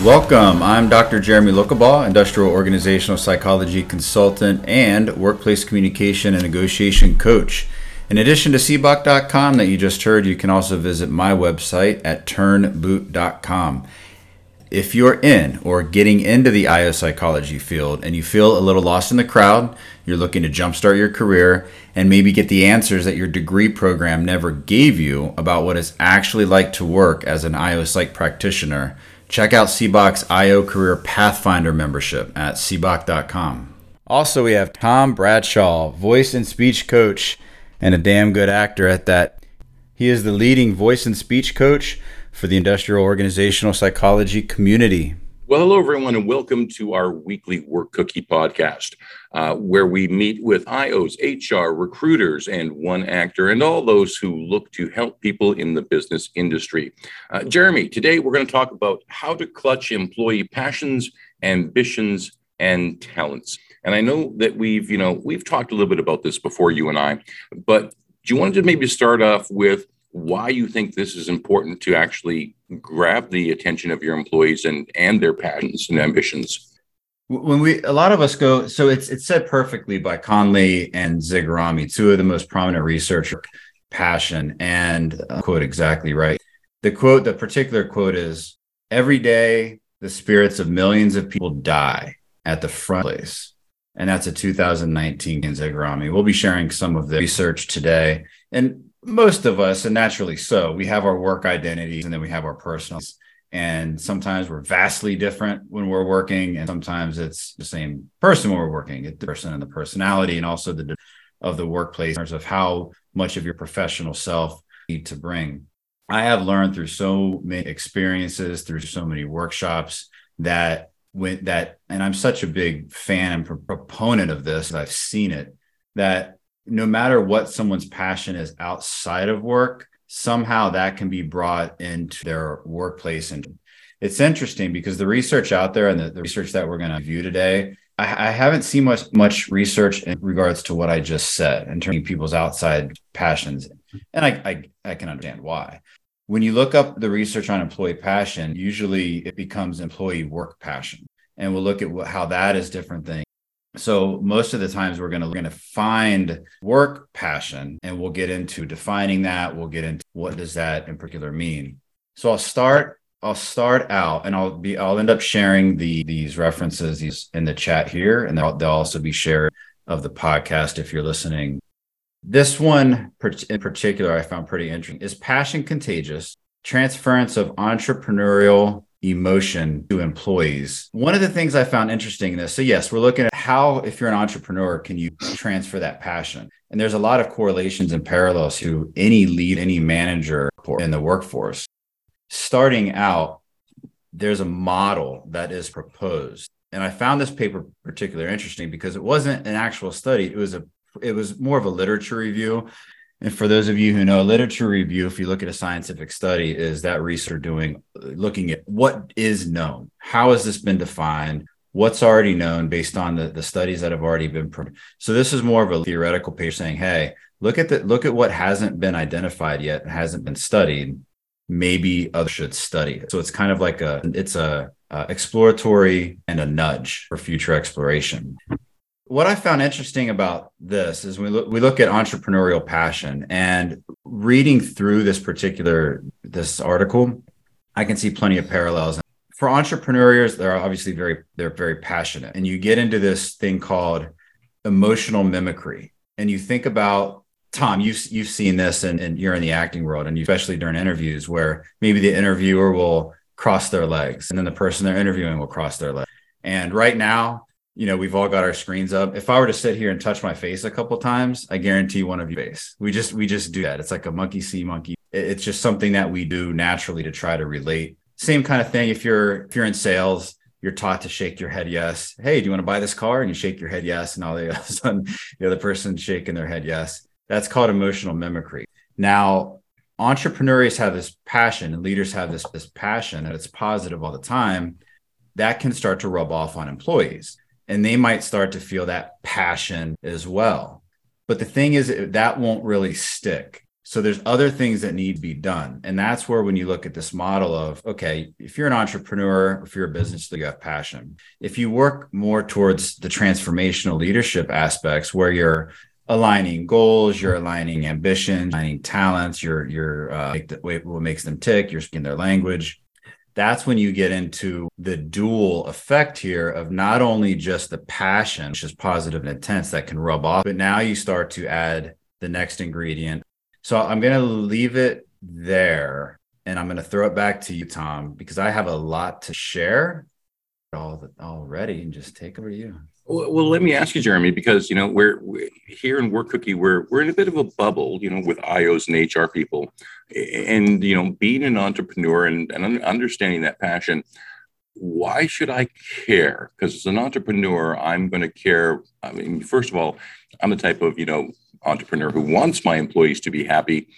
Welcome. I'm Dr. Jeremy Lokabaugh, industrial organizational psychology consultant and workplace communication and negotiation coach. In addition to cboc.com that you just heard, you can also visit my website at turnboot.com. If you're in or getting into the IO psychology field and you feel a little lost in the crowd, you're looking to jumpstart your career and maybe get the answers that your degree program never gave you about what it's actually like to work as an IO psych practitioner, check out CBOC's IO Career Pathfinder membership at cboc.com. Also, we have Tom Bradshaw, voice and speech coach and a damn good actor at that. He is the leading voice and speech coach for the industrial organizational psychology community. Well, hello, everyone, and welcome to our weekly Work Cookie podcast, uh, where we meet with IOs, HR, recruiters, and one actor, and all those who look to help people in the business industry. Uh, Jeremy, today we're going to talk about how to clutch employee passions, ambitions, and talents. And I know that we've, you know, we've talked a little bit about this before, you and I, but do you want to maybe start off with why you think this is important to actually grab the attention of your employees and and their passions and ambitions when we a lot of us go so it's it's said perfectly by conley and Zigarmi, two of the most prominent researchers passion and uh, quote exactly right the quote the particular quote is every day the spirits of millions of people die at the front place and that's a 2019 in Zigarmi. We'll be sharing some of the research today. And most of us, and naturally so, we have our work identities and then we have our personal. And sometimes we're vastly different when we're working, and sometimes it's the same person when we're working. The person and the personality, and also the of the workplace in terms of how much of your professional self you need to bring. I have learned through so many experiences, through so many workshops, that when that, and I'm such a big fan and pro- proponent of this. I've seen it that no matter what someone's passion is outside of work, somehow that can be brought into their workplace. And it's interesting because the research out there and the, the research that we're going to view today, I, I, haven't seen much much research in regards to what I just said in terms of people's outside passions. And I, I, I can understand why. When you look up the research on employee passion, usually it becomes employee work passion. And we'll look at what, how that is different than so most of the times we're going to going to find work passion and we'll get into defining that, we'll get into what does that in particular mean. So I'll start I'll start out and I'll be I'll end up sharing the these references these in the chat here and they'll, they'll also be shared of the podcast if you're listening. This one in particular I found pretty interesting. Is passion contagious? Transference of entrepreneurial emotion to employees. One of the things I found interesting in this, so yes, we're looking at how, if you're an entrepreneur, can you transfer that passion? And there's a lot of correlations and parallels to any lead, any manager in the workforce. Starting out, there's a model that is proposed. And I found this paper particularly interesting because it wasn't an actual study. It was a it was more of a literature review and for those of you who know a literature review, if you look at a scientific study, is that research doing looking at what is known, how has this been defined, what's already known based on the, the studies that have already been. So this is more of a theoretical paper saying, hey, look at the look at what hasn't been identified yet, hasn't been studied. Maybe others should study it. So it's kind of like a it's a uh, exploratory and a nudge for future exploration what I found interesting about this is we look we look at entrepreneurial passion and reading through this particular this article, I can see plenty of parallels. For entrepreneurs, they're obviously very they're very passionate, and you get into this thing called emotional mimicry, and you think about Tom, you've you've seen this, and, and you're in the acting world, and especially during interviews where maybe the interviewer will cross their legs, and then the person they're interviewing will cross their legs. And right now, you know, we've all got our screens up. If I were to sit here and touch my face a couple times, I guarantee one of you face. We just we just do that. It's like a monkey see monkey. It's just something that we do naturally to try to relate. Same kind of thing. If you're if you're in sales, you're taught to shake your head yes. Hey, do you want to buy this car? And you shake your head yes, and all the other sudden the other person shaking their head yes. That's called emotional mimicry. Now, entrepreneurs have this passion and leaders have this this passion, and it's positive all the time. That can start to rub off on employees and they might start to feel that passion as well. But the thing is, that won't really stick. So there's other things that need to be done. And that's where when you look at this model of, okay, if you're an entrepreneur, if you're a business, you have passion. If you work more towards the transformational leadership aspects where you're aligning goals, you're aligning ambitions, aligning talents, you're, you're, uh, what makes them tick, you're speaking their language, that's when you get into the dual effect here of not only just the passion, which is positive and intense that can rub off, but now you start to add the next ingredient. So I'm going to leave it there and I'm going to throw it back to you, Tom, because I have a lot to share all already and just take over to you. Well, let me ask you, Jeremy, because you know we're, we're, here in Work Cookie, we're we're in a bit of a bubble, you know, with IOs and HR people, and you know, being an entrepreneur and, and understanding that passion. Why should I care? Because as an entrepreneur, I'm going to care. I mean, first of all, I'm the type of you know entrepreneur who wants my employees to be happy,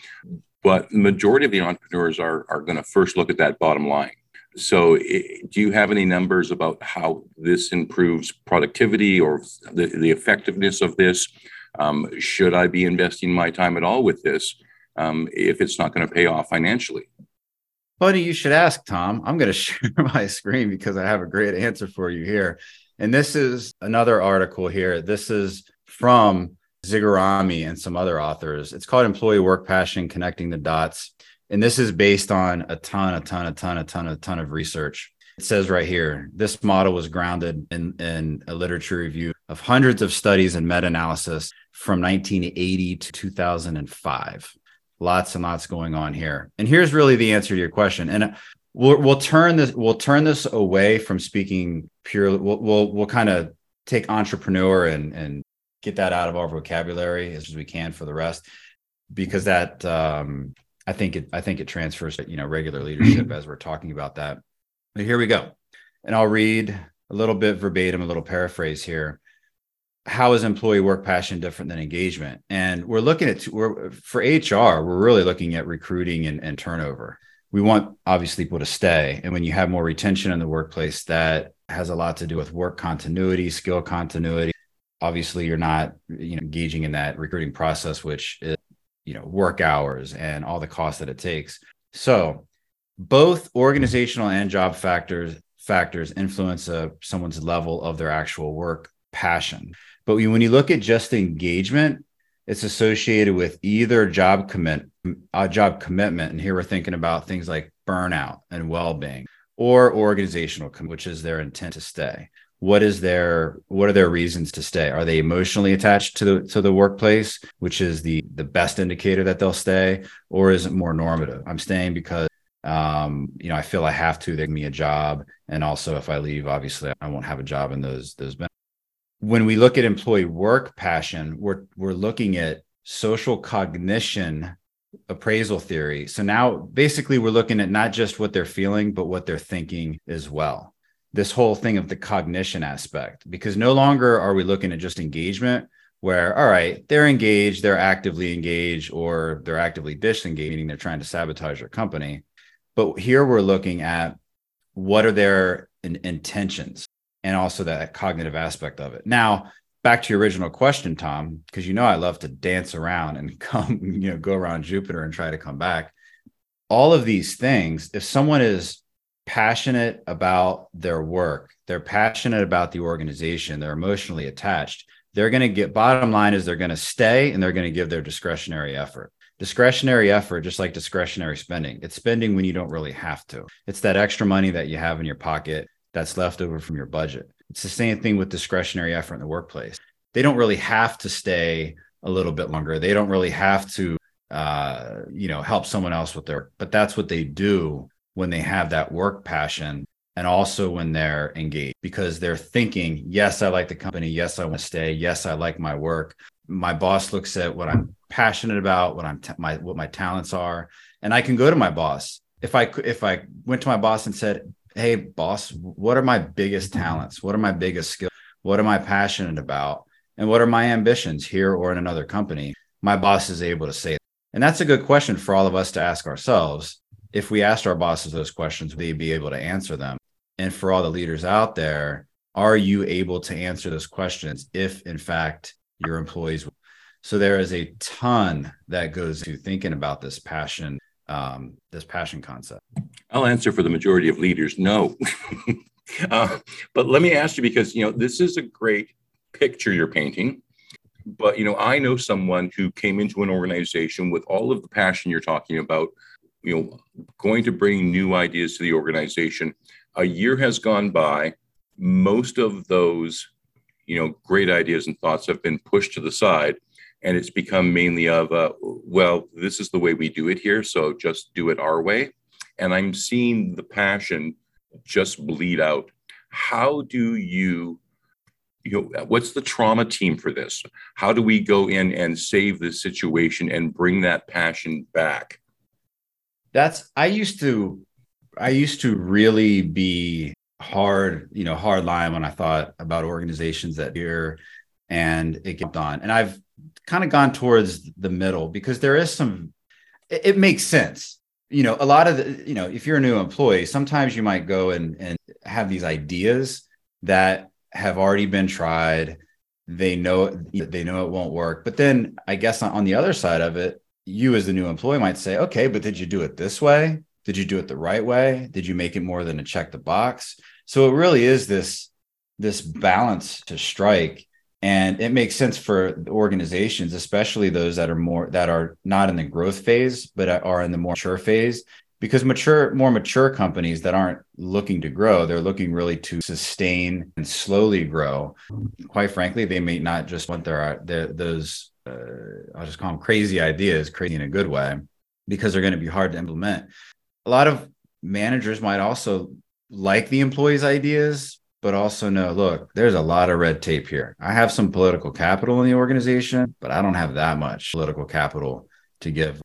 but the majority of the entrepreneurs are are going to first look at that bottom line so, do you have any numbers about how this improves productivity or the, the effectiveness of this? Um, should I be investing my time at all with this um, if it's not going to pay off financially? Funny you should ask, Tom. I'm going to share my screen because I have a great answer for you here. And this is another article here. This is from Zigarmi and some other authors. It's called Employee Work Passion Connecting the Dots and this is based on a ton, a ton, a ton, a ton, a ton of research. It says right here, this model was grounded in, in a literature review of hundreds of studies and meta-analysis from 1980 to 2005. Lots and lots going on here. And here's really the answer to your question. And we'll, we'll turn this we'll turn this away from speaking purely. We'll we'll, we'll kind of take entrepreneur and and get that out of our vocabulary as we can for the rest, because that um, I think it I think it transfers to you know regular leadership mm-hmm. as we're talking about that. But here we go. And I'll read a little bit verbatim, a little paraphrase here. How is employee work passion different than engagement? And we're looking at we're for HR, we're really looking at recruiting and, and turnover. We want obviously people to stay. And when you have more retention in the workplace, that has a lot to do with work continuity, skill continuity. Obviously, you're not you know engaging in that recruiting process, which is you know work hours and all the costs that it takes. So both organizational and job factors factors influence uh, someone's level of their actual work passion. But when you look at just engagement it's associated with either job commit a job commitment and here we're thinking about things like burnout and well-being or organizational which is their intent to stay what is their what are their reasons to stay? Are they emotionally attached to the to the workplace which is the the best indicator that they'll stay or is it more normative? I'm staying because um, you know i feel i have to they give me a job and also if i leave obviously i won't have a job in those those when we look at employee work passion we're we're looking at social cognition appraisal theory. So now basically we're looking at not just what they're feeling but what they're thinking as well this whole thing of the cognition aspect because no longer are we looking at just engagement where all right they're engaged they're actively engaged or they're actively disengaged meaning they're trying to sabotage your company. But here we're looking at what are their in- intentions and also that cognitive aspect of it. Now back to your original question tom because you know i love to dance around and come you know go around jupiter and try to come back. All of these things if someone is passionate about their work, they're passionate about the organization, they're emotionally attached, they're going to get bottom line is they're going to stay and they're going to give their discretionary effort. Discretionary effort, just like discretionary spending, it's spending when you don't really have to. It's that extra money that you have in your pocket that's left over from your budget. It's the same thing with discretionary effort in the workplace. They don't really have to stay a little bit longer. They don't really have to, uh, you know, help someone else with their, but that's what they do when they have that work passion and also when they're engaged because they're thinking, yes, I like the company. Yes, I want to stay. Yes, I like my work. My boss looks at what I'm passionate about, what I'm t- my what my talents are, and I can go to my boss. If I if I went to my boss and said, "Hey, boss, what are my biggest talents? What are my biggest skills? What am I passionate about? And what are my ambitions here or in another company?" My boss is able to say, that. and that's a good question for all of us to ask ourselves. If we asked our bosses those questions, would they'd be able to answer them? And for all the leaders out there are you able to answer those questions if in fact your employees so there is a ton that goes to thinking about this passion um, this passion concept. I'll answer for the majority of leaders no. Uh, but let me ask you because you know this is a great picture you're painting. But you know i know someone who came into an organization with all of the passion you're talking about you know going to bring new ideas to the organization a year has gone by. Most of those, you know, great ideas and thoughts have been pushed to the side, and it's become mainly of, uh, well, this is the way we do it here, so just do it our way. And I'm seeing the passion just bleed out. How do you you know what's the trauma team for this how do we go in and save this situation and bring that passion back that's i used to I used to really be hard, you know, hard line when I thought about organizations that here and it kept on. And I've kind of gone towards the middle because there is some it, it, makes sense. You know, a lot of the, you know, if you're a new employee, sometimes you might go and and have these ideas that have already been tried. They know they know it won't work. But then I guess on, on the other side of it, you as the new employee might say, okay, but did you do it this way? Did you do it the right way? Did you make it more than a check the box? So it really is this this balance to strike and it makes sense for organizations especially those that are more that are not in the growth phase but are in the more mature phase because mature more mature companies that aren't looking to grow they're looking really to sustain and slowly grow quite frankly they may not just want their, their those uh, i'll just call them crazy ideas crazy in a good way because they're going to be hard to implement a lot of managers might also like the employees' ideas, but also know, look, there's a lot of red tape here. I have some political capital in the organization, but I don't have that much political capital to give.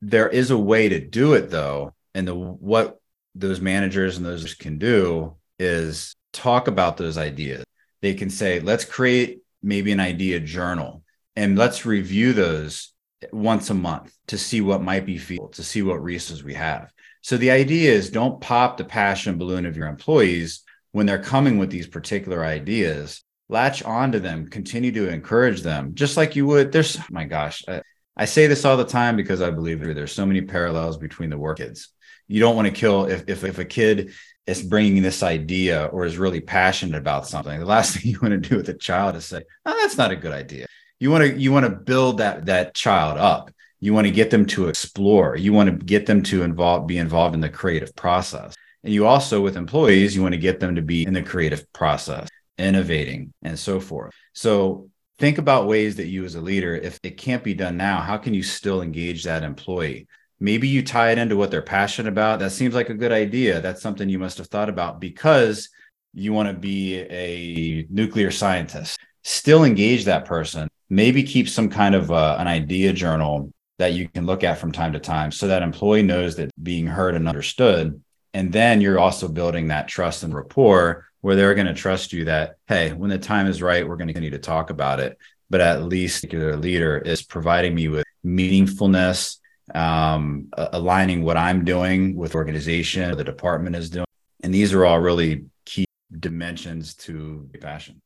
There is a way to do it though. And the what those managers and those can do is talk about those ideas. They can say, let's create maybe an idea journal and let's review those once a month to see what might be feasible, to see what resources we have. So the idea is don't pop the passion balloon of your employees when they're coming with these particular ideas. Latch onto them, continue to encourage them, just like you would. There's, oh my gosh, I, I say this all the time because I believe there's so many parallels between the work kids. You don't want to kill if, if, if a kid is bringing this idea or is really passionate about something. The last thing you want to do with a child is say, oh, that's not a good idea you want to you want to build that that child up. You want to get them to explore. You want to get them to involve be involved in the creative process. And you also with employees you want to get them to be in the creative process innovating and so forth. So think about ways that you as a leader if it can't be done now how can you still engage that employee? Maybe you tie it into what they're passionate about. That seems like a good idea. That's something you must have thought about because you want to be a nuclear scientist. Still engage that person maybe keep some kind of uh, an idea journal that you can look at from time to time so that employee knows that being heard and understood. And then you're also building that trust and rapport where they're going to trust you that hey when the time is right we're going to continue to talk about it. But at least the leader is providing me with meaningfulness um, aligning what i'm doing with organization the department is doing. And these are all really key dimensions to passion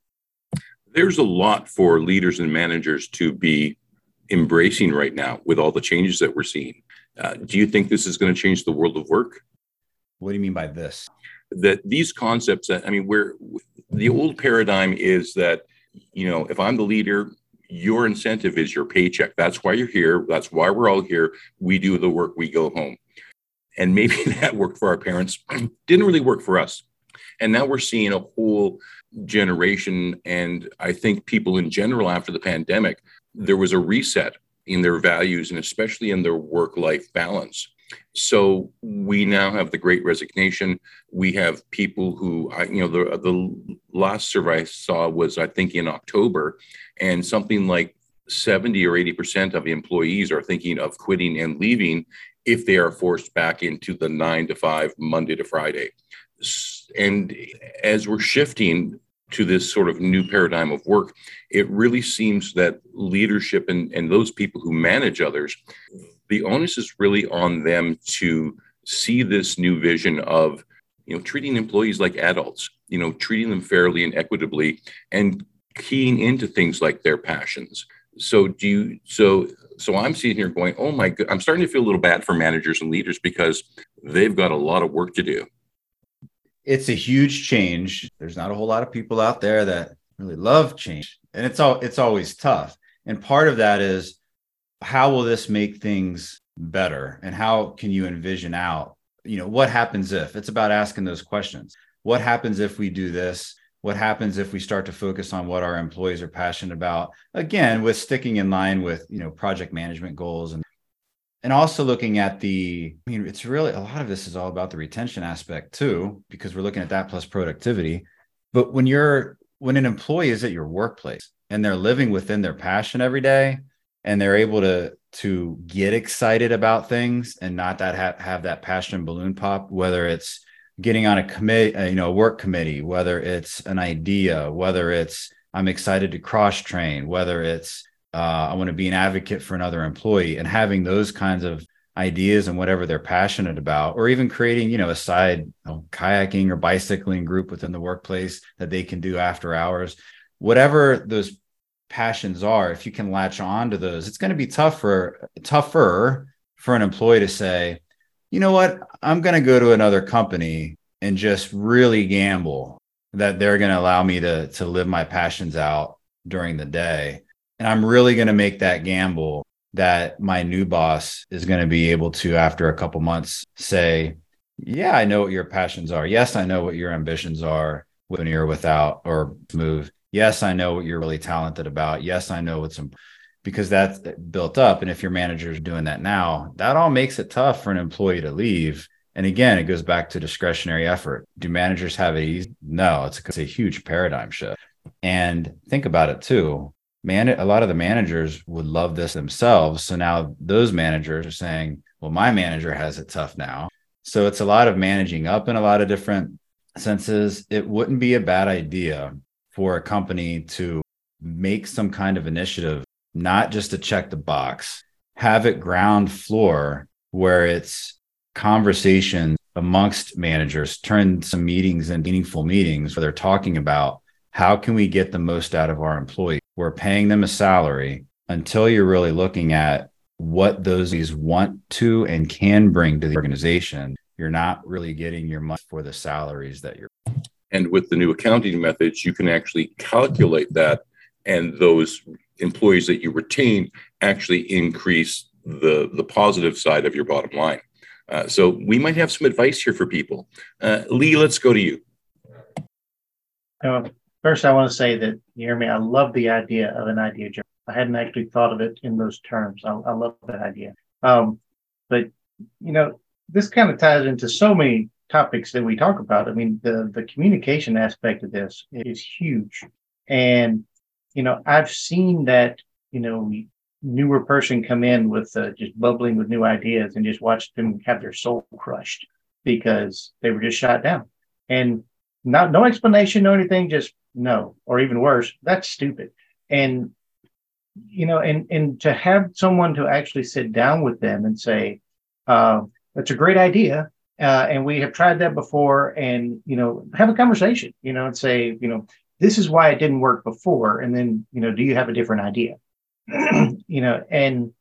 there's a lot for leaders and managers to be embracing right now with all the changes that we're seeing. Uh, do you think this is going to change the world of work? What do you mean by this? That these concepts, I mean, where the old paradigm is that, you know, if I'm the leader, your incentive is your paycheck. That's why you're here. That's why we're all here. We do the work, we go home. And maybe that worked for our parents, didn't really work for us. And now we're seeing a whole generation and I think people in general after the pandemic, there was a reset in their values and especially in their work life balance. So we now have the great resignation. We have people who, I, you know, the, the last survey I saw was, I think, in October, and something like 70 or 80% of employees are thinking of quitting and leaving if they are forced back into the nine to five, Monday to Friday. And as we're shifting to this sort of new paradigm of work, it really seems that leadership and, and those people who manage others, the onus is really on them to see this new vision of you know treating employees like adults you know treating them fairly and equitably and keying into things like their passions. So do you so so i'm sitting here going oh my god i'm starting to feel a little bad for managers and leaders because they've got a lot of work to do it's a huge change. There's not a whole lot of people out there that really love change and it's all it's always tough. And part of that is how will this make things better? And how can you envision out you know what happens if? It's about asking those questions. What happens if we do this? What happens if we start to focus on what our employees are passionate about? Again with sticking in line with you know project management goals and and also looking at the i mean it's really a lot of this is all about the retention aspect too because we're looking at that plus productivity. But when you're when an employee is at your workplace and they're living within their passion every day and they're able to to get excited about things and not that have, have that passion balloon pop whether it's getting on a committee, uh, you know, a work committee, whether it's an idea, whether it's I'm excited to cross train, whether it's uh, I want to be an advocate for another employee, and having those kinds of ideas and whatever they're passionate about, or even creating, you know, a side you know, kayaking or bicycling group within the workplace that they can do after hours, whatever those passions are. If you can latch on to those, it's going to be tougher, tougher for an employee to say, you know what? I'm going to go to another company and just really gamble that they're going to allow me to to live my passions out during the day. And I'm really going to make that gamble that my new boss is going to be able to after a couple months say, "Yeah, I know what your passions are. Yes, I know what your ambitions are when you're without or move. Yes, I know what you're really talented about. Yes, I know what's important." because that's built up. And if your manager is doing that now, that all makes it tough for an employee to leave. And again, it goes back to discretionary effort. Do managers have it easy? No, it's a, it's a huge paradigm shift. And think about it too. Man, a lot of the managers would love this themselves. So now those managers are saying, well, my manager has it tough now. So it's a lot of managing up in a lot of different senses. It wouldn't be a bad idea for a company to make some kind of initiative not just to check the box, have it ground floor where it's conversations amongst managers, turn some meetings and meaningful meetings where they're talking about how can we get the most out of our employees? We're paying them a salary until you're really looking at what those these want to and can bring to the organization. You're not really getting your money for the salaries that you're. And with the new accounting methods, you can actually calculate that and those employees that you retain actually increase the the positive side of your bottom line. Uh, so we might have some advice here for people. Uh, Lee, let's go to you. Uh, first, I want to say that me. I love the idea of an idea journal. I hadn't actually thought of it in those terms. I, I love that idea. Um, but you know, this kind of ties into so many topics that we talk about. I mean, the the communication aspect of this is huge, and you know, I've seen that, you know, newer person come in with uh, just bubbling with new ideas and just watch them have their soul crushed because they were just shot down and not no explanation no anything just no or even worse that's stupid. And you know and and to have someone to actually sit down with them and say uh, that's a great idea uh, and we have tried that before and you know have a conversation you know and say you know this is why it didn't work before and then you know do you have a different idea? You know and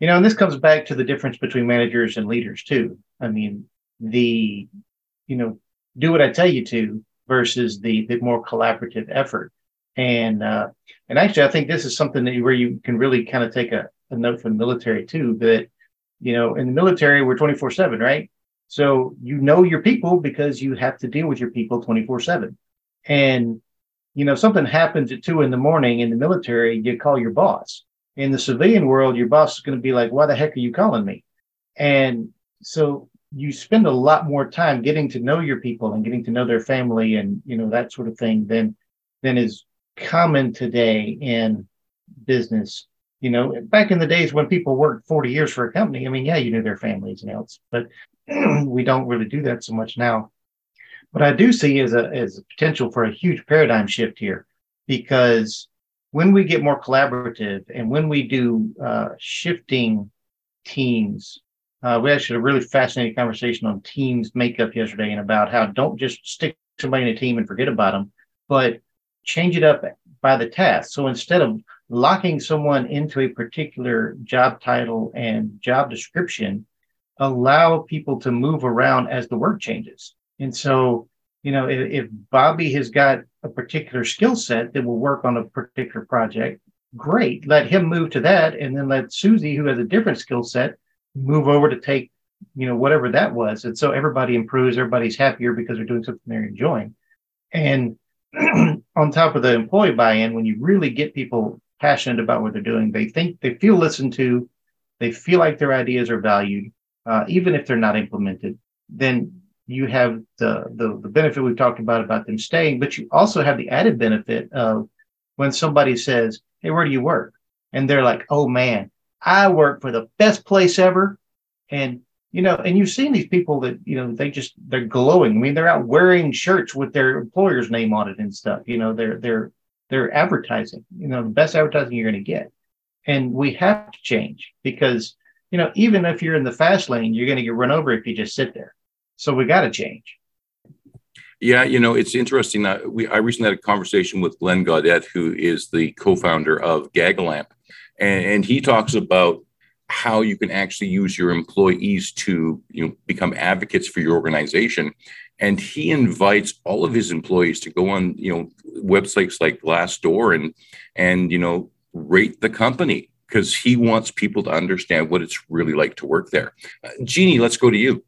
you know and this comes back to the difference between managers and leaders too. I mean the you know do what i tell you to versus the the more collaborative effort and uh and actually i think this is something that where you can really kind of take a, a note from the military too that you know in the military we're 24 7 right so you know your people because you have to deal with your people 24 7 and you know, something happens at two in the morning in the military, you call your boss. In the civilian world, your boss is going to be like, why the heck are you calling me? And so you spend a lot more time getting to know your people and getting to know their family and you know that sort of thing than than is common today in business. You know back in the days when people worked 40 years for a company i mean yeah you knew their families and else but we don't really do that so much now. What i do see is a is a potential for a huge paradigm shift here because when we get more collaborative and when we do uh, shifting teams uh, we actually had a really fascinating conversation on teams makeup yesterday and about how don't just stick somebody in a team and forget about them, but change it up by the task. So instead of locking someone into a particular job title and job description, allow people to move around as the work changes. And so, you know, if, if Bobby has got a particular skill set that will work on a particular project, great. Let him move to that. And then let Susie, who has a different skill set, move over to take, you know, whatever that was. And so everybody improves, everybody's happier because they're doing something they're enjoying. And on top of the employee buy-in, when you really get people passionate about what they're doing, they think they feel listened to, they feel like their ideas are valued, uh, even if they're not implemented, then you have the, the the benefit we've talked about about them staying, but you also have the added benefit of when somebody says, "Hey, where do you work?" and they're like, "Oh man, I work for the best place ever. And, you know, and you've seen these people that, you know, they just, they're glowing. I mean, they're out wearing shirts with their employer's name on it and stuff. You know, they're, they're, they're advertising, you know, the best advertising you're going to get. And we have to change because, you know, even if you're in the fast lane, you're going to get run over if you just sit there. So we got to change. Yeah, you know, it's interesting. that we I recently had a conversation with Glenn Gaudet, who is the co-founder of GaggleAMP, and, and he talks about how you can actually use your employees to you know become advocates for your organization. And he invites all of his employees to go on you know websites like glassdoor and and you know rate the company because he wants people to understand what it's really like to work there. Uh, jeannie let's go to you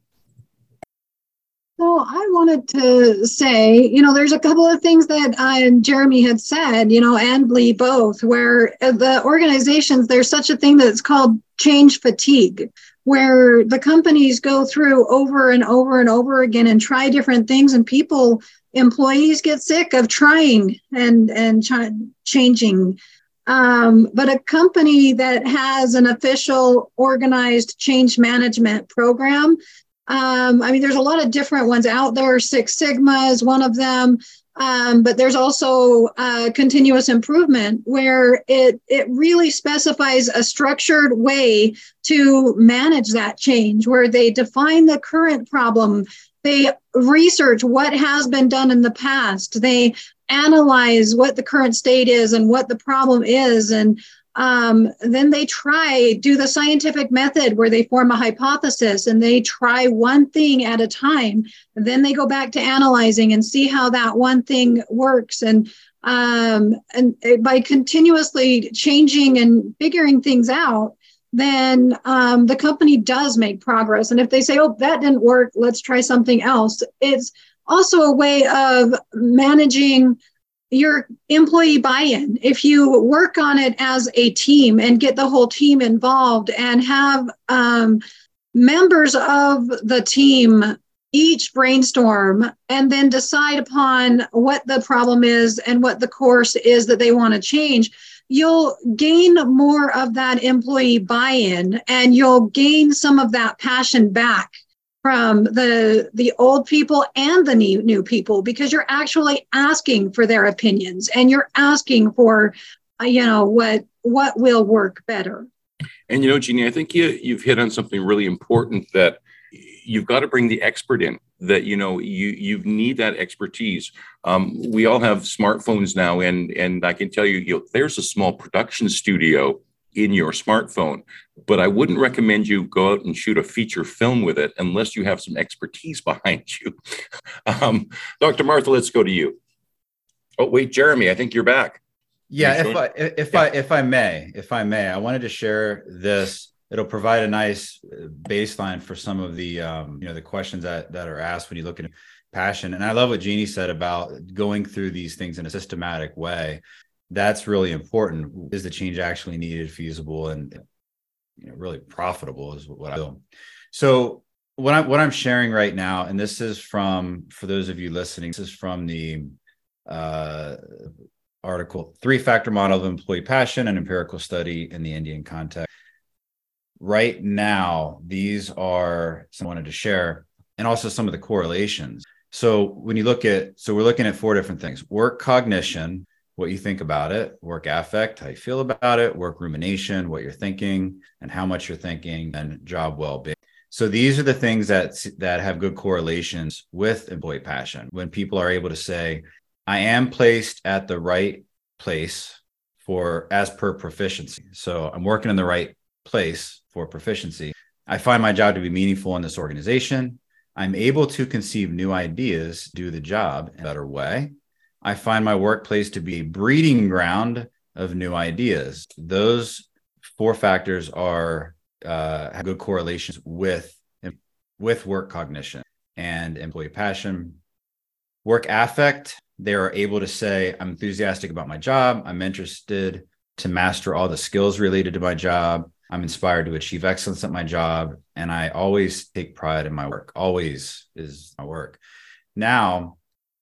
so I wanted to say, you know, there's a couple of things that uh, Jeremy had said, you know, and Lee both, where uh, the organizations, there's such a thing that's called change fatigue, where the companies go through over and over and over again and try different things, and people, employees get sick of trying and and ch- changing. Um, but a company that has an official organized change management program um, I mean, there's a lot of different ones out there. Six Sigma is one of them. Um, but there's also uh, continuous improvement where it it really specifies a structured way to manage that change where they define the current problem they research what has been done in the past they analyze what the current state is and what the problem is and um, then they try do the scientific method where they form a hypothesis and they try one thing at a time. Then they go back to analyzing and see how that one thing works. And um, and by continuously changing and figuring things out then um, the company does make progress. And if they say oh that didn't work let's try something else. It's also a way of managing your employee buy-in. If you work on it as a team and get the whole team involved and have um, members of the team each brainstorm and then decide upon what the problem is and what the course is that they want to change you'll gain more of that employee buy-in and you'll gain some of that passion back from the the old people and the new new people because you're actually asking for their opinions and you're asking for uh, you know what what will work better. And you know jeannie i think you you've hit on something really important that you've got to bring the expert in that you know you you need that expertise. Um, we all have smartphones now and and i can tell you, you know, there's a small production studio in your smartphone. But I wouldn't recommend you go out and shoot a feature film with it unless you have some expertise behind you. Um, Dr. Martha, let's go to you. Oh, wait, Jeremy, I think you're back. Yeah, if I if yeah. I if I may, if I may, I wanted to share this. It'll provide a nice baseline for some of the um, you know the questions that that are asked when you look at passion. And I love what Jeannie said about going through these things in a systematic way that's really important. Is the change actually needed, feasible, and you know, really profitable? Is what I do. So what I'm what I'm sharing right now, and this is from for those of you listening, this is from the uh, article Three Factor Model of Employee Passion, an empirical study in the Indian context. Right now, these are some I wanted to share, and also some of the correlations. So when you look at, so we're looking at four different things: work cognition, what you think about it, work affect, how you feel about it, work rumination, what you're thinking, and how much you're thinking, and job well-being. So these are the things that that have good correlations with employee passion. When people are able to say, I am placed at the right place for as per proficiency. So I'm working in the right place for proficiency. I find my job to be meaningful in this organization. I'm able to conceive new ideas, do the job in a better way. I find my workplace to be a breeding ground of new ideas. Those four factors are uh, have good correlations with with work cognition and employee passion. Work affect they are able to say, I'm enthusiastic about my job. I'm interested to master all the skills related to my job. I'm inspired to achieve excellence at my job. And I always take pride in my work. Always is my work. Now,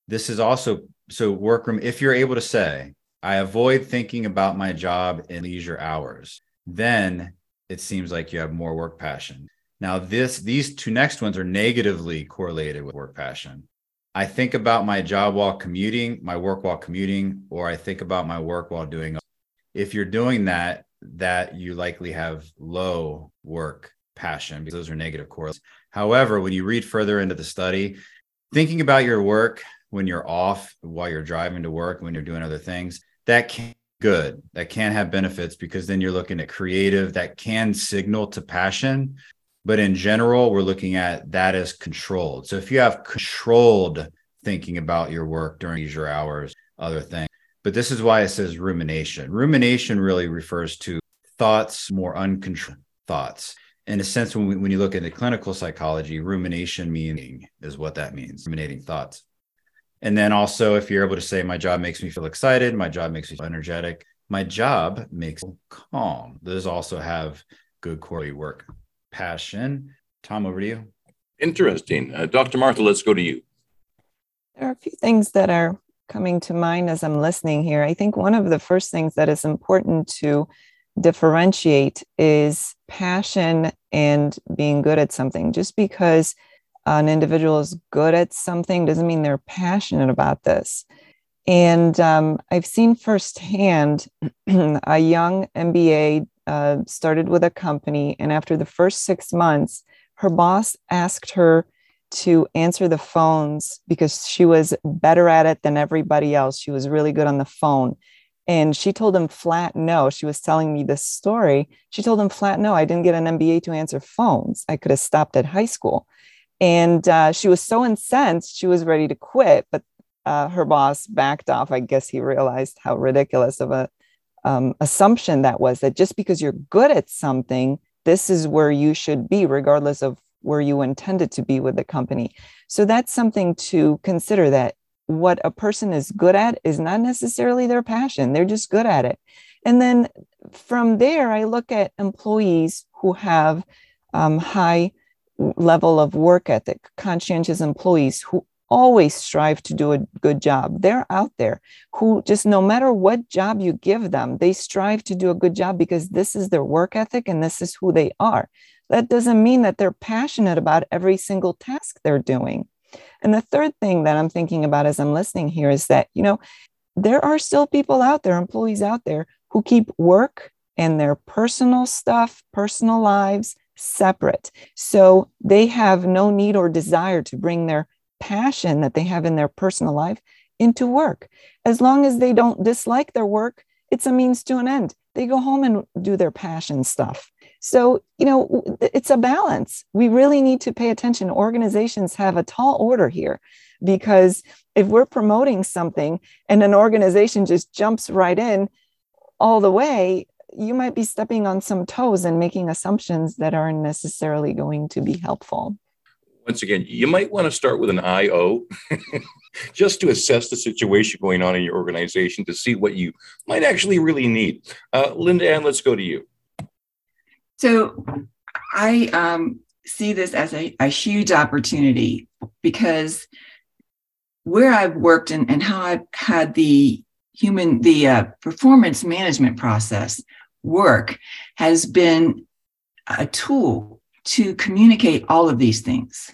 this is also so workroom. If you're able to say, I avoid thinking about my job in leisure hours, then it seems like you have more work passion. Now, this these two next ones are negatively correlated with work passion. I think about my job while commuting, my work while commuting, or I think about my work while doing. If you're doing that, that you likely have low work passion because those are negative correlates. However, when you read further into the study, thinking about your work when you're off, while you're driving to work, when you're doing other things, that can good. That can have benefits because then you're looking at creative that can signal to passion but in general, we're looking at that as controlled. So if you have controlled thinking about your work during leisure hours, other things, but this is why it says rumination. Rumination really refers to thoughts, more uncontrolled thoughts. In a sense, when, we, when you look into clinical psychology, rumination meaning is what that means, ruminating thoughts. And then also, if you're able to say, my job makes me feel excited, my job makes me feel energetic, my job makes me calm. Those also have good quality work passion. Tom, over to you. Interesting. Uh, Dr. Martha, let's go to you. There are a few things that are coming to mind as I'm listening here. I think one of the first things that is important to differentiate is passion and being good at something. Just because an individual is good at something doesn't mean they're passionate about this. And um, I've seen firsthand a young MBA uh, started with a company, and after the first six months, her boss asked her to answer the phones because she was better at it than everybody else. She was really good on the phone. And she told him flat no. She was telling me this story. She told him flat no. I didn't get an MBA to answer phones. I could have stopped at high school. And uh, she was so incensed, she was ready to quit. But uh, her boss backed off. I guess he realized how ridiculous of a um, assumption that was that just because you're good at something, this is where you should be, regardless of where you intended to be with the company. So that's something to consider that what a person is good at is not necessarily their passion, they're just good at it. And then from there, I look at employees who have um, high level of work ethic, conscientious employees who always strive to do a good job. They're out there who just no matter what job you give them, they strive to do a good job because this is their work ethic and this is who they are. That doesn't mean that they're passionate about every single task they're doing. And the third thing that I'm thinking about as I'm listening here is that, you know, there are still people out there, employees out there who keep work and their personal stuff, personal lives separate. So they have no need or desire to bring their passion that they have in their personal life into work. As long as they don't dislike their work, it's a means to an end. They go home and do their passion stuff. So, you know, it's a balance. We really need to pay attention. Organizations have a tall order here because if we're promoting something and an organization just jumps right in all the way, you might be stepping on some toes and making assumptions that aren't necessarily going to be helpful once again, you might want to start with an IO just to assess the situation going on in your organization to see what you might actually really need. Uh, Linda Ann, let's go to you. So I um, see this as a, a huge opportunity because where I've worked and, and how I've had the human, the uh, performance management process work has been a tool to communicate all of these things.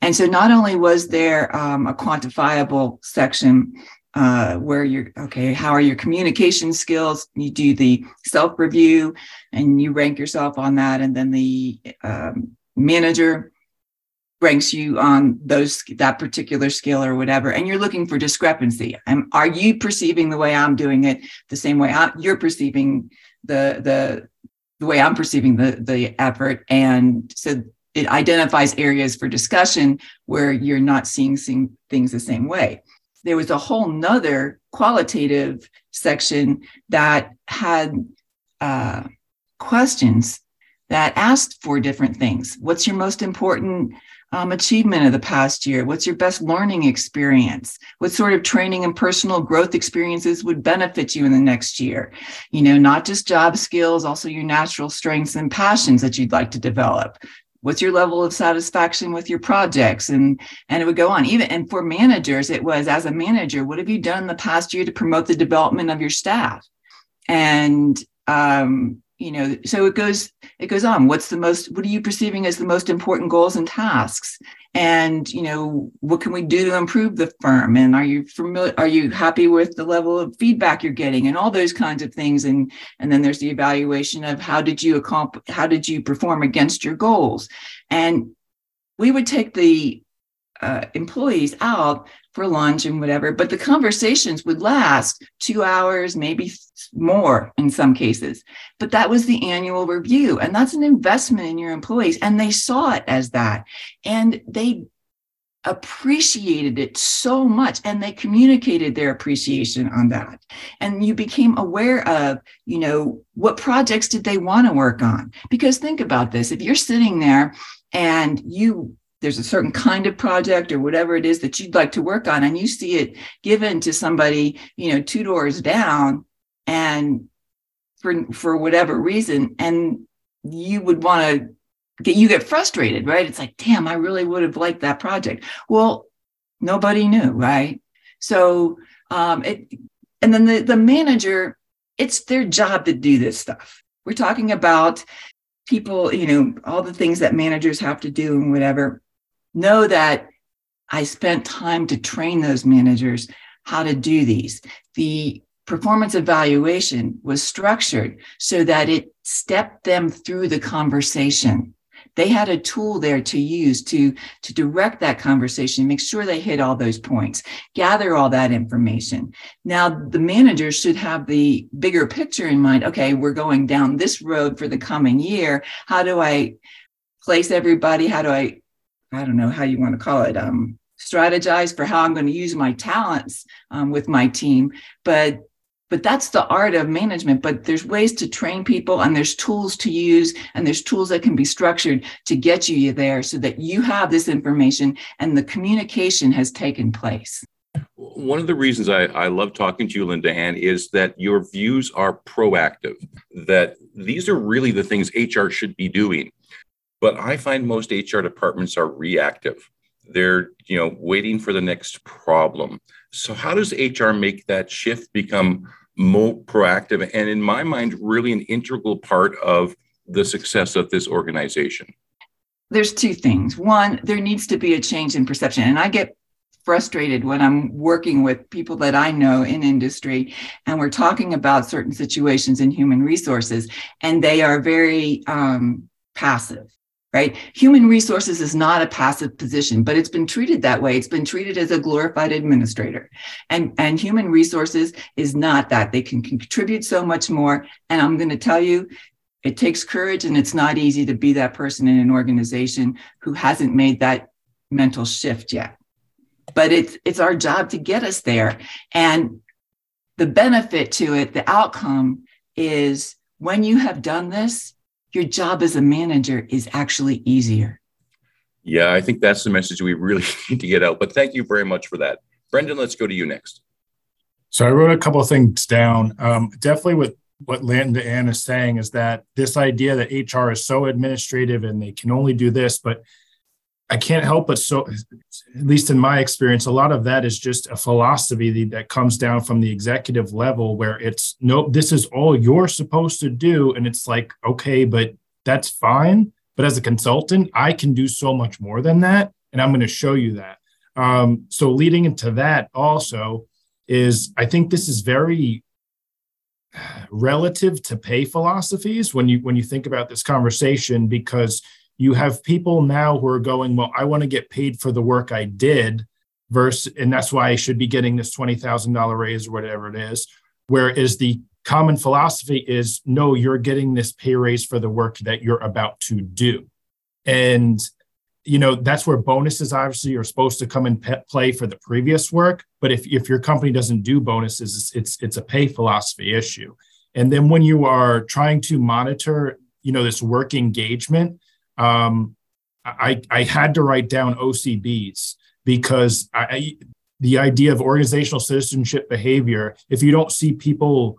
And so not only was there um, a quantifiable section uh, where you're okay, how are your communication skills? You do the self review and you rank yourself on that. And then the um, manager ranks you on those that particular skill or whatever and you're looking for discrepancy um, are you perceiving the way i'm doing it the same way I, you're perceiving the the the way i'm perceiving the the effort and so it identifies areas for discussion where you're not seeing, seeing things the same way there was a whole nother qualitative section that had uh, questions that asked for different things. What's your most important um, achievement of the past year? What's your best learning experience? What sort of training and personal growth experiences would benefit you in the next year? You know, not just job skills, also your natural strengths and passions that you'd like to develop. What's your level of satisfaction with your projects? And and it would go on. Even and for managers, it was as a manager, what have you done the past year to promote the development of your staff? And um, you know so it goes it goes on. What's the most what are you perceiving as the most important goals and tasks? And you know what can we do to improve the firm? And are you familiar are you happy with the level of feedback you're getting? And all those kinds of things. And and then there's the evaluation of how did you accomplish how did you perform against your goals? And we would take the uh, employees out for lunch and whatever, but the conversations would last two hours, maybe more in some cases. But that was the annual review, and that's an investment in your employees. And they saw it as that. And they appreciated it so much and they communicated their appreciation on that and you became aware of you know what projects did they want to work on because think about this if you're sitting there and you there's a certain kind of project or whatever it is that you'd like to work on and you see it given to somebody you know two doors down and for for whatever reason and you would want to get you get frustrated right? It's like damn i really would have liked that project. Well nobody knew right? So um it and then the the manager it's their job to do this stuff. We're talking about people you know all the things that managers have to do and whatever know that I spent time to train those managers how to do these. The performance evaluation was structured so that it stepped them through the conversation. They had a tool there to use to, to direct that conversation, make sure they hit all those points, gather all that information. Now, the managers should have the bigger picture in mind. Okay, we're going down this road for the coming year. How do I place everybody? How do I I don't know how you want to call it, um, strategize for how I'm going to use my talents um, with my team. But but that's the art of management. But there's ways to train people, and there's tools to use, and there's tools that can be structured to get you there, so that you have this information and the communication has taken place. One of the reasons I, I love talking to you, Linda Ann, is that your views are proactive, that these are really the things HR should be doing. But I find most HR departments are reactive. They're, you know, waiting for the next problem. So how does HR make that shift become more proactive and in my mind really an integral part of the success of this organization? There's two things. One, there needs to be a change in perception. And I get frustrated when I'm working with people that I know in industry and we're talking about certain situations in human resources and they are very um, passive right? Human resources is not a passive position, but it's been treated that way. It's been treated as a glorified administrator. And, and human resources is not that. They can contribute so much more. And I'm going to tell you, it takes courage and it's not easy to be that person in an organization who hasn't made that mental shift yet. But it's it's our job to get us there. And the benefit to it, the outcome is when you have done this, your job as a manager is actually easier. Yeah, I think that's the message we really need to get out. But thank you very much for that. Brendan, let's go to you next. So I wrote a couple of things down. Um, definitely with what Linda Ann is saying is that this idea that HR is so administrative and they can only do this, but I can't help but so, at least in my experience, a lot of that is just a philosophy that comes down from the executive level where it's no, this is all you're supposed to do. And it's like, okay, but that's fine. But as a consultant, I can do so much more than that. And I'm going to show you that. Um, so leading into that also is I think this is very relative to pay philosophies when you when you think about this conversation because you have people now who are going well i want to get paid for the work i did versus and that's why i should be getting this $20000 raise or whatever it is whereas the common philosophy is no you're getting this pay raise for the work that you're about to do. And you know that's where bonuses obviously are supposed to come and pe- play for the previous work but if, if your company doesn't do bonuses it's, it's it's a pay philosophy issue. And then when you are trying to monitor you know this work engagement um, I, I had to write down ocbs because I, the idea of organizational citizenship behavior if you don't see people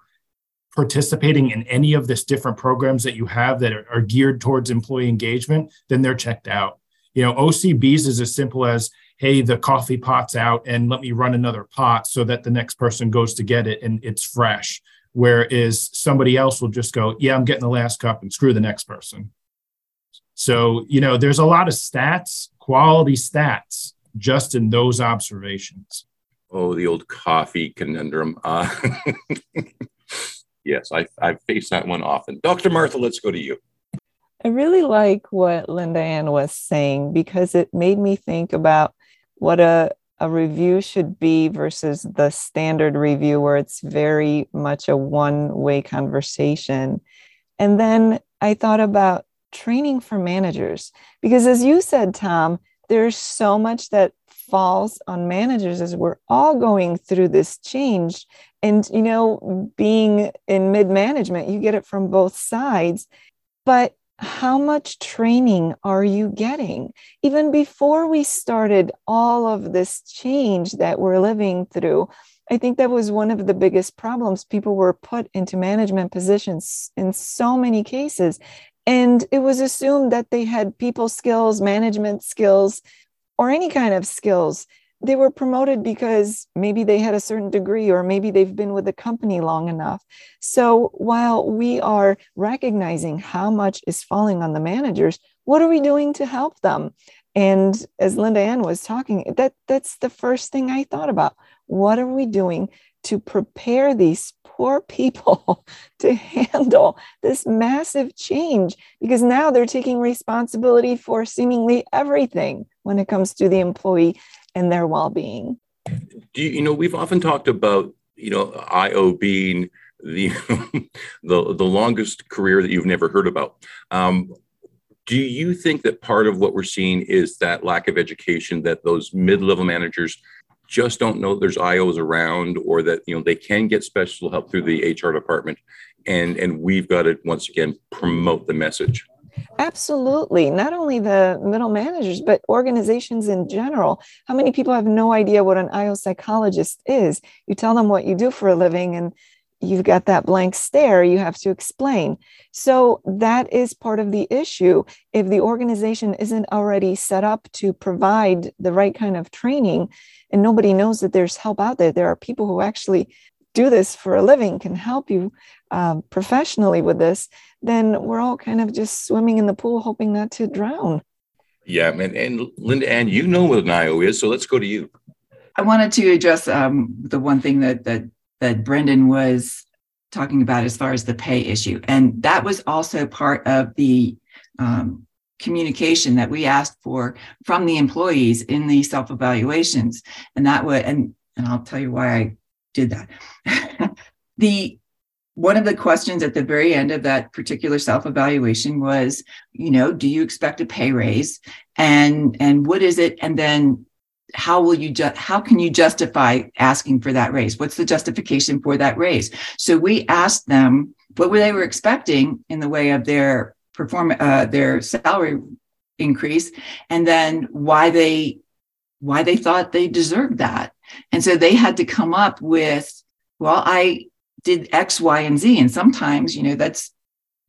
participating in any of this different programs that you have that are, are geared towards employee engagement then they're checked out you know, OCBs is as simple as, hey, the coffee pot's out and let me run another pot so that the next person goes to get it and it's fresh. Whereas somebody else will just go, yeah, I'm getting the last cup and screw the next person. So, you know, there's a lot of stats, quality stats, just in those observations. Oh, the old coffee conundrum. Uh, yes, I, I've faced that one often. Dr. Martha, let's go to you. I really like what Linda Ann was saying because it made me think about what a, a review should be versus the standard review where it's very much a one way conversation. And then I thought about training for managers because, as you said, Tom, there's so much that falls on managers as we're all going through this change. And, you know, being in mid management, you get it from both sides. But how much training are you getting? Even before we started all of this change that we're living through, I think that was one of the biggest problems. People were put into management positions in so many cases. And it was assumed that they had people skills, management skills, or any kind of skills they were promoted because maybe they had a certain degree or maybe they've been with the company long enough. So while we are recognizing how much is falling on the managers, what are we doing to help them? And as Linda Ann was talking, that that's the first thing I thought about. What are we doing to prepare these poor people to handle this massive change? Because now they're taking responsibility for seemingly everything when it comes to the employee and their well-being do you, you know we've often talked about you know io being the the the longest career that you've never heard about um, do you think that part of what we're seeing is that lack of education that those mid-level managers just don't know there's ios around or that you know they can get special help through the hr department and and we've got to once again promote the message Absolutely. Not only the middle managers, but organizations in general. How many people have no idea what an IO psychologist is? You tell them what you do for a living, and you've got that blank stare you have to explain. So, that is part of the issue. If the organization isn't already set up to provide the right kind of training, and nobody knows that there's help out there, there are people who actually do this for a living can help you um, professionally with this, then we're all kind of just swimming in the pool, hoping not to drown. Yeah, and, and Linda Ann, you know what an IO is, so let's go to you. I wanted to address um, the one thing that that that Brendan was talking about as far as the pay issue, and that was also part of the um, communication that we asked for from the employees in the self evaluations, and that would and and I'll tell you why I did that. the one of the questions at the very end of that particular self-evaluation was you know do you expect a pay raise? And and what is it? And then how will you ju- how can you justify asking for that raise what's the justification for that raise so we asked them what they were expecting in the way of their perform uh, their salary increase and then why they why they thought they deserved that and so they had to come up with well i did X, Y, and Z. And sometimes, you know, that's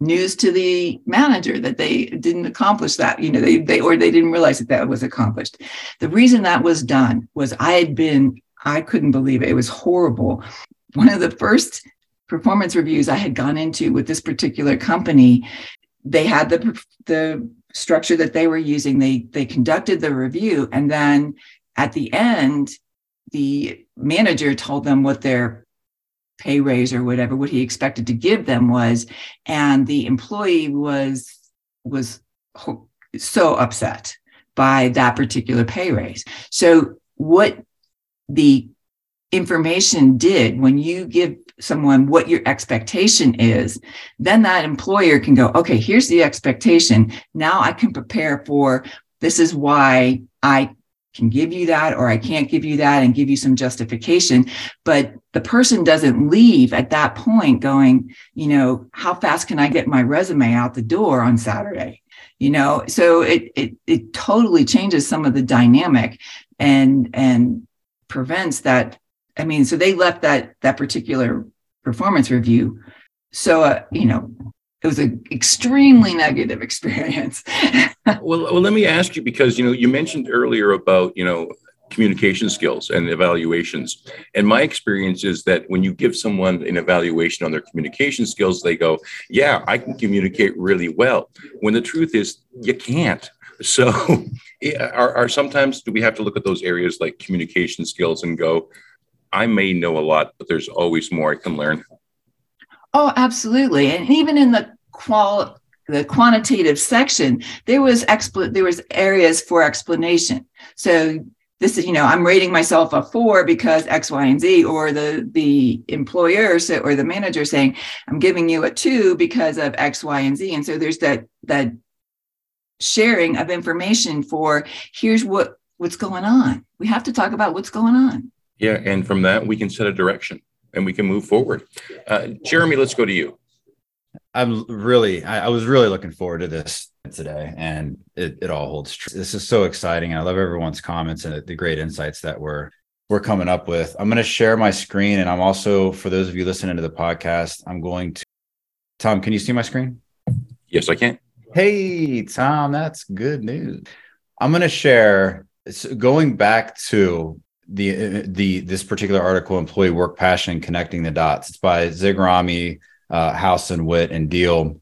news to the manager that they didn't accomplish that you know they, they or they didn't realize that that was accomplished. The reason that was done was i had been i couldn't believe it. It was horrible. One of the first performance reviews i had gone into with this particular company they had the the structure that they were using. They they conducted the review and then at the end the manager told them what their pay raise or whatever what he expected to give them was and the employee was was so upset by that particular pay raise. So what the information did when you give someone what your expectation is then that employer can go okay here's the expectation. Now i can prepare for this is why i can give you that or I can't give you that and give you some justification. But the person doesn't leave at that point going, you know, how fast can I get my resume out the door on Saturday? You know, so it it it totally changes some of the dynamic and and prevents that. I mean, so they left that that particular performance review. So uh, you know, it was an extremely negative experience. well, well, let me ask you because you know you mentioned earlier about you know communication skills and evaluations. And my experience is that when you give someone an evaluation on their communication skills, they go, "Yeah, I can communicate really well." When the truth is, you can't. So, are, are sometimes do we have to look at those areas like communication skills and go, "I may know a lot, but there's always more I can learn." Oh, absolutely. And even in the qual the quantitative section, there was expl- there was areas for explanation. So this is, you know, I'm rating myself a four because X, Y, and Z, or the the employer so, or the manager saying, I'm giving you a two because of X, Y, and Z. And so there's that that sharing of information for here's what what's going on. We have to talk about what's going on. Yeah, and from that we can set a direction and we can move forward. Uh, Jeremy, let's go to you. I'm really, I, I, was really looking forward to this today, and it, it all holds true. This is so exciting. and I love everyone's comments and the great insights that we're we're coming up with. I'm going to share my screen, and I'm also for those of you listening to the podcast, I'm going to. Tom, can you see my screen? Yes, I can. Hey, Tom, that's good news. I'm going to share. Going back to the the this particular article employee work passion connecting the dots it's by Zigarmi, uh, and Witt and Diehl.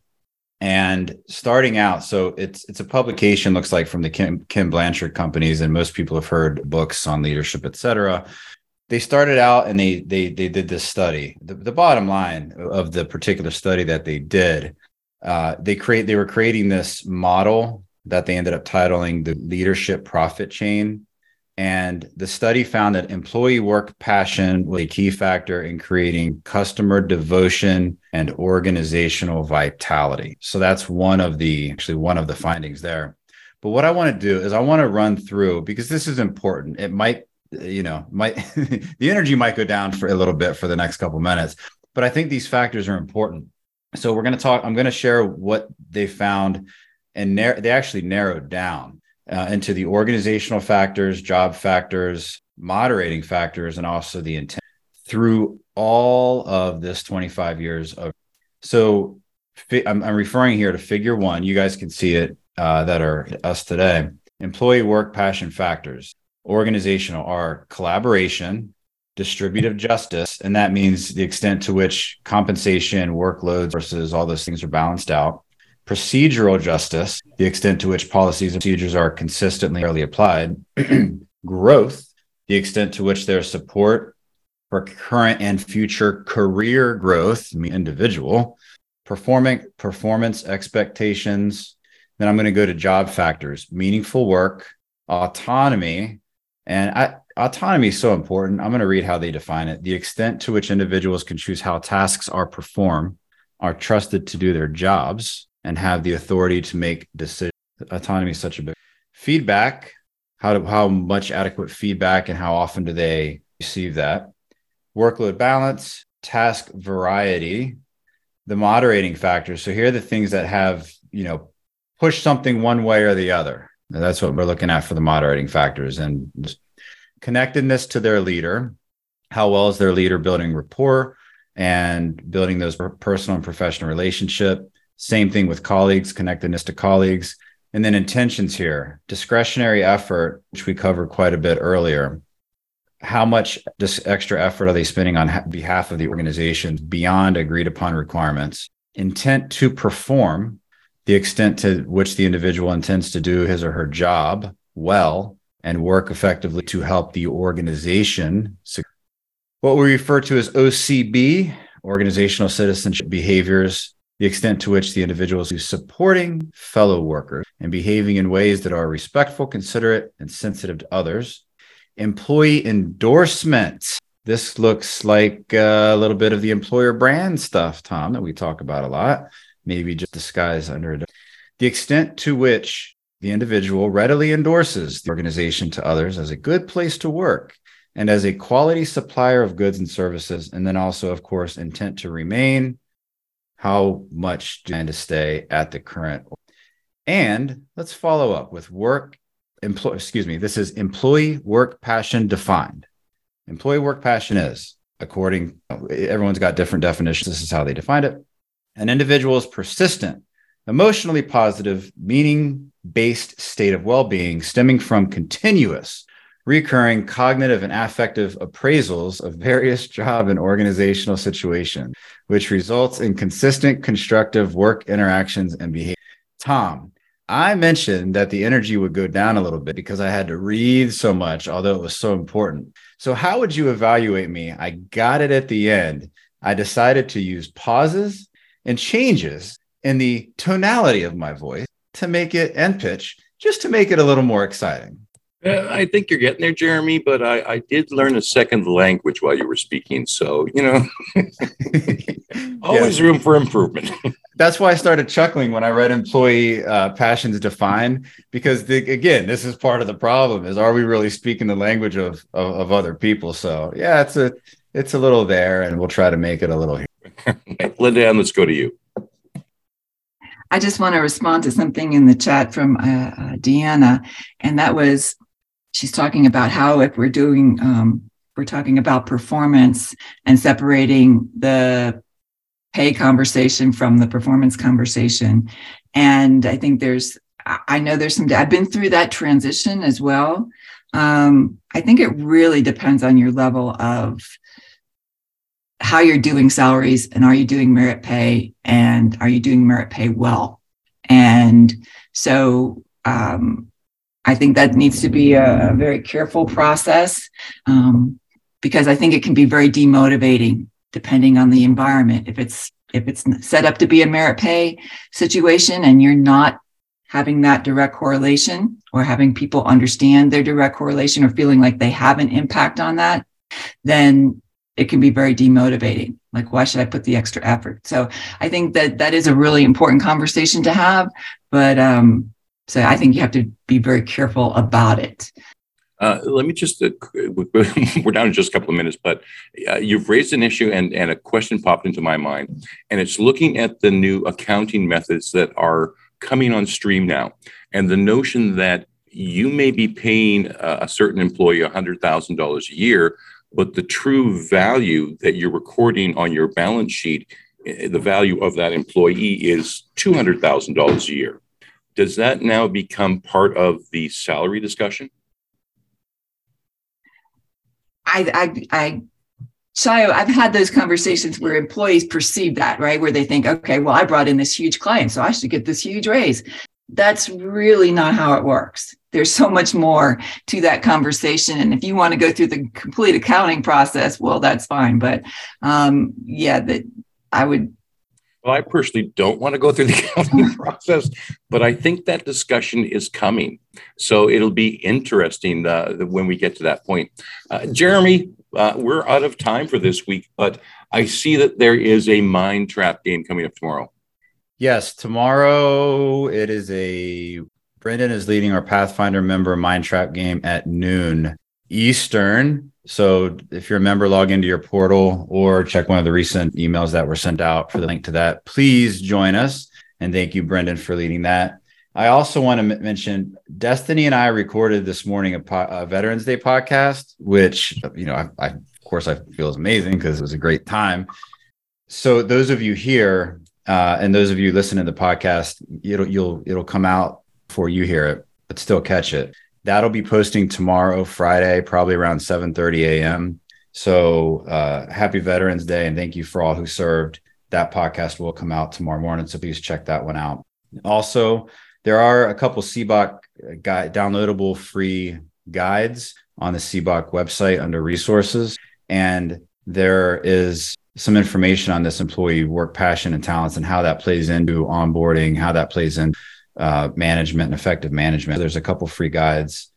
And starting out so it's it's a publication looks like from the Ken, Ken blanchard companies and most people have heard books on leadership etc they started out and they they they did this study. The, the bottom line of the particular study that they did uh, they create they were creating this model that they ended up titling the leadership profit chain and the study found that employee work passion was a key factor in creating customer devotion and organizational vitality. So that's one of the actually one of the findings there. But what I want to do is I want to run through because this is important. It might, you know, might the energy might go down for a little bit for the next couple minutes, but I think these factors are important. So we're going to talk. I'm going to share what they found, and they actually narrowed down uh, into the organizational factors, job factors, moderating factors, and also the intent through all of this 25 years of. So I'm, I'm referring here to figure one. You guys can see it uh, that are us today. Employee work passion factors, organizational are collaboration, distributive justice, and that means the extent to which compensation, workloads versus all those things are balanced out procedural justice, the extent to which policies and procedures are consistently fairly applied, growth, the extent to which there's support for current and future career growth, I mean individual, performing performance expectations. Then I'm going to go to job factors, meaningful work, autonomy, and I, autonomy is so important. I'm going to read how they define it. The extent to which individuals can choose how tasks are performed, are trusted to do their jobs, and have the authority to make decisions. Autonomy is such a big feedback. How do, how much adequate feedback and how often do they receive that? Workload balance, task variety, the moderating factors. So here are the things that have you know push something one way or the other. And that's what we're looking at for the moderating factors and connectedness to their leader. How well is their leader building rapport? and building those personal and professional relationship. Same thing with colleagues, connectedness to colleagues. And then intentions here, discretionary effort, which we covered quite a bit earlier. How much this extra effort are they spending on behalf of the organization beyond agreed upon requirements? Intent to perform, the extent to which the individual intends to do his or her job well and work effectively to help the organization. What we refer to as OCB, organizational citizenship behaviors, the extent to which the individual is supporting fellow workers and behaving in ways that are respectful, considerate, and sensitive to others. Employee endorsement. This looks like uh, a little bit of the employer brand stuff, Tom, that we talk about a lot, maybe just disguised under it. The extent to which the individual readily endorses the organization to others as a good place to work and as a quality supplier of goods and services. And then also, of course, intent to remain, how much do you plan to stay at the current and let's follow up with work employee excuse me this is employee work passion defined. Employee work passion is according everyone's got different definitions this is how they defined it. An individual's persistent emotionally positive meaning based state of well-being stemming from continuous recurring cognitive and affective appraisals of various job and organizational situations, which results in consistent constructive work interactions and behavior. Tom, I mentioned that the energy would go down a little bit because I had to read so much, although it was so important. So, how would you evaluate me? I got it at the end. I decided to use pauses and changes in the tonality of my voice to make it end pitch, just to make it a little more exciting. Uh, I think you're getting there, Jeremy, but I, I did learn a second language while you were speaking. So, you know, always yeah. room for improvement. That's why I started chuckling when I read employee uh, passions defined, because the, again, this is part of the problem is are we really speaking the language of, of, of other people? So yeah, it's a, it's a little there and we'll try to make it a little here. Linda, let's go to you. I just want to respond to something in the chat from uh, uh, Deanna, and that was she's talking about how if we're doing um, we're talking about performance and separating the pay conversation from the performance conversation. And i think there's i know there's some i've been through that transition as well. Um, i think it really depends on your level of how you're doing salaries and are you doing merit pay and are you doing merit pay well? And so um, I think that needs to be a, very careful process um, because I think it can be very demotivating depending on the environment. If it's if it's set up to be a merit pay situation and you're not having that direct correlation or having people understand their direct correlation or feeling like they have an impact on that, then it can be very demotivating. Like, why should I put the extra effort? So I think that that is a really important conversation to have. But um, so I think you have to be very careful about it. Uh, let me just, uh, we're down to just a couple of minutes, but uh, you've raised an issue and, and a question popped into my mind. And it's looking at the new accounting methods that are coming on stream now. And the notion that you may be paying a, certain employee $100,000 a year, but the true value that you're recording on your balance sheet, eh, the value of that employee is $200,000 a year does that now become part of the salary discussion? I, I, I, Shayo, I've had those conversations where employees perceive that, right? Where they think, okay, well, I brought in this huge client, so I should get this huge raise. That's really not how it works. There's so much more to that conversation. And if you want to go through the complete accounting process, well, that's fine. But um, yeah, that I would well, I personally don't want to go through the accounting process, but I think that discussion is coming. So it'll be interesting uh, when we get to that point. Uh, Jeremy, uh, we're out of time for this week, but I see that there is a mind trap game coming up tomorrow. Yes, tomorrow it is a Brendan is leading our Pathfinder member mind trap game at noon Eastern. So if you're a member, log into your portal or check one of the recent emails that were sent out for the link to that. Please join us. And thank you, Brendan, for leading that. I also want to m- mention Destiny and I recorded this morning a, po- a, Veterans Day podcast, which, you know, I, I, of course, I feel is amazing because it was a great time. So those of you here uh, and those of you listening to the podcast, it'll you'll it'll come out before you hear it, but still catch it. That'll be posting tomorrow, Friday, probably around 7 30 a.m. So uh, happy Veterans Day and thank you for all who served. That podcast will come out tomorrow morning. So please check that one out. Also, there are a couple CBOC guide, downloadable free guides on the CBOC website under resources. And there is some information on this employee work passion and talents and how that plays into onboarding, how that plays in uh, management and effective management. There's a couple free guides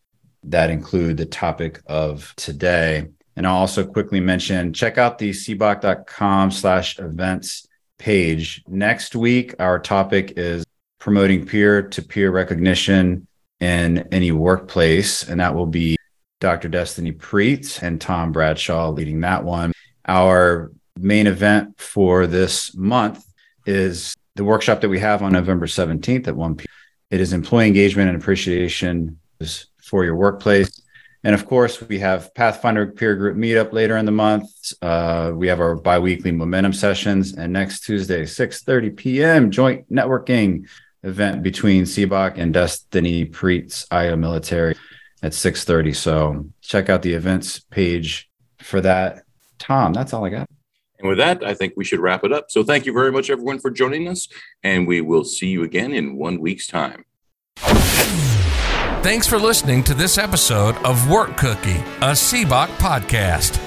that include the topic of today. And I'll also quickly mention, check out the cboc.com slash events page. Next week, our topic is promoting peer-to-peer recognition in any workplace. And that will be Dr. Destiny Preet and Tom Bradshaw leading that one. Our main event for this month is the workshop that we have on November 17th at 1 p.m. It is employee engagement and appreciation for your workplace. And of course, we have Pathfinder peer group meetup later in the month. Uh, we have our biweekly momentum sessions, and next Tuesday, 6:30 p.m. joint networking event between CBOC and Destiny Preet's IO Military at 6:30. So check out the events page for that. Tom, that's all I got. And with that, I think we should wrap it up. So thank you very much, everyone, for joining us, and we will see you again in one week's time. Thanks for listening to this episode of Work Cookie, a CBOC podcast.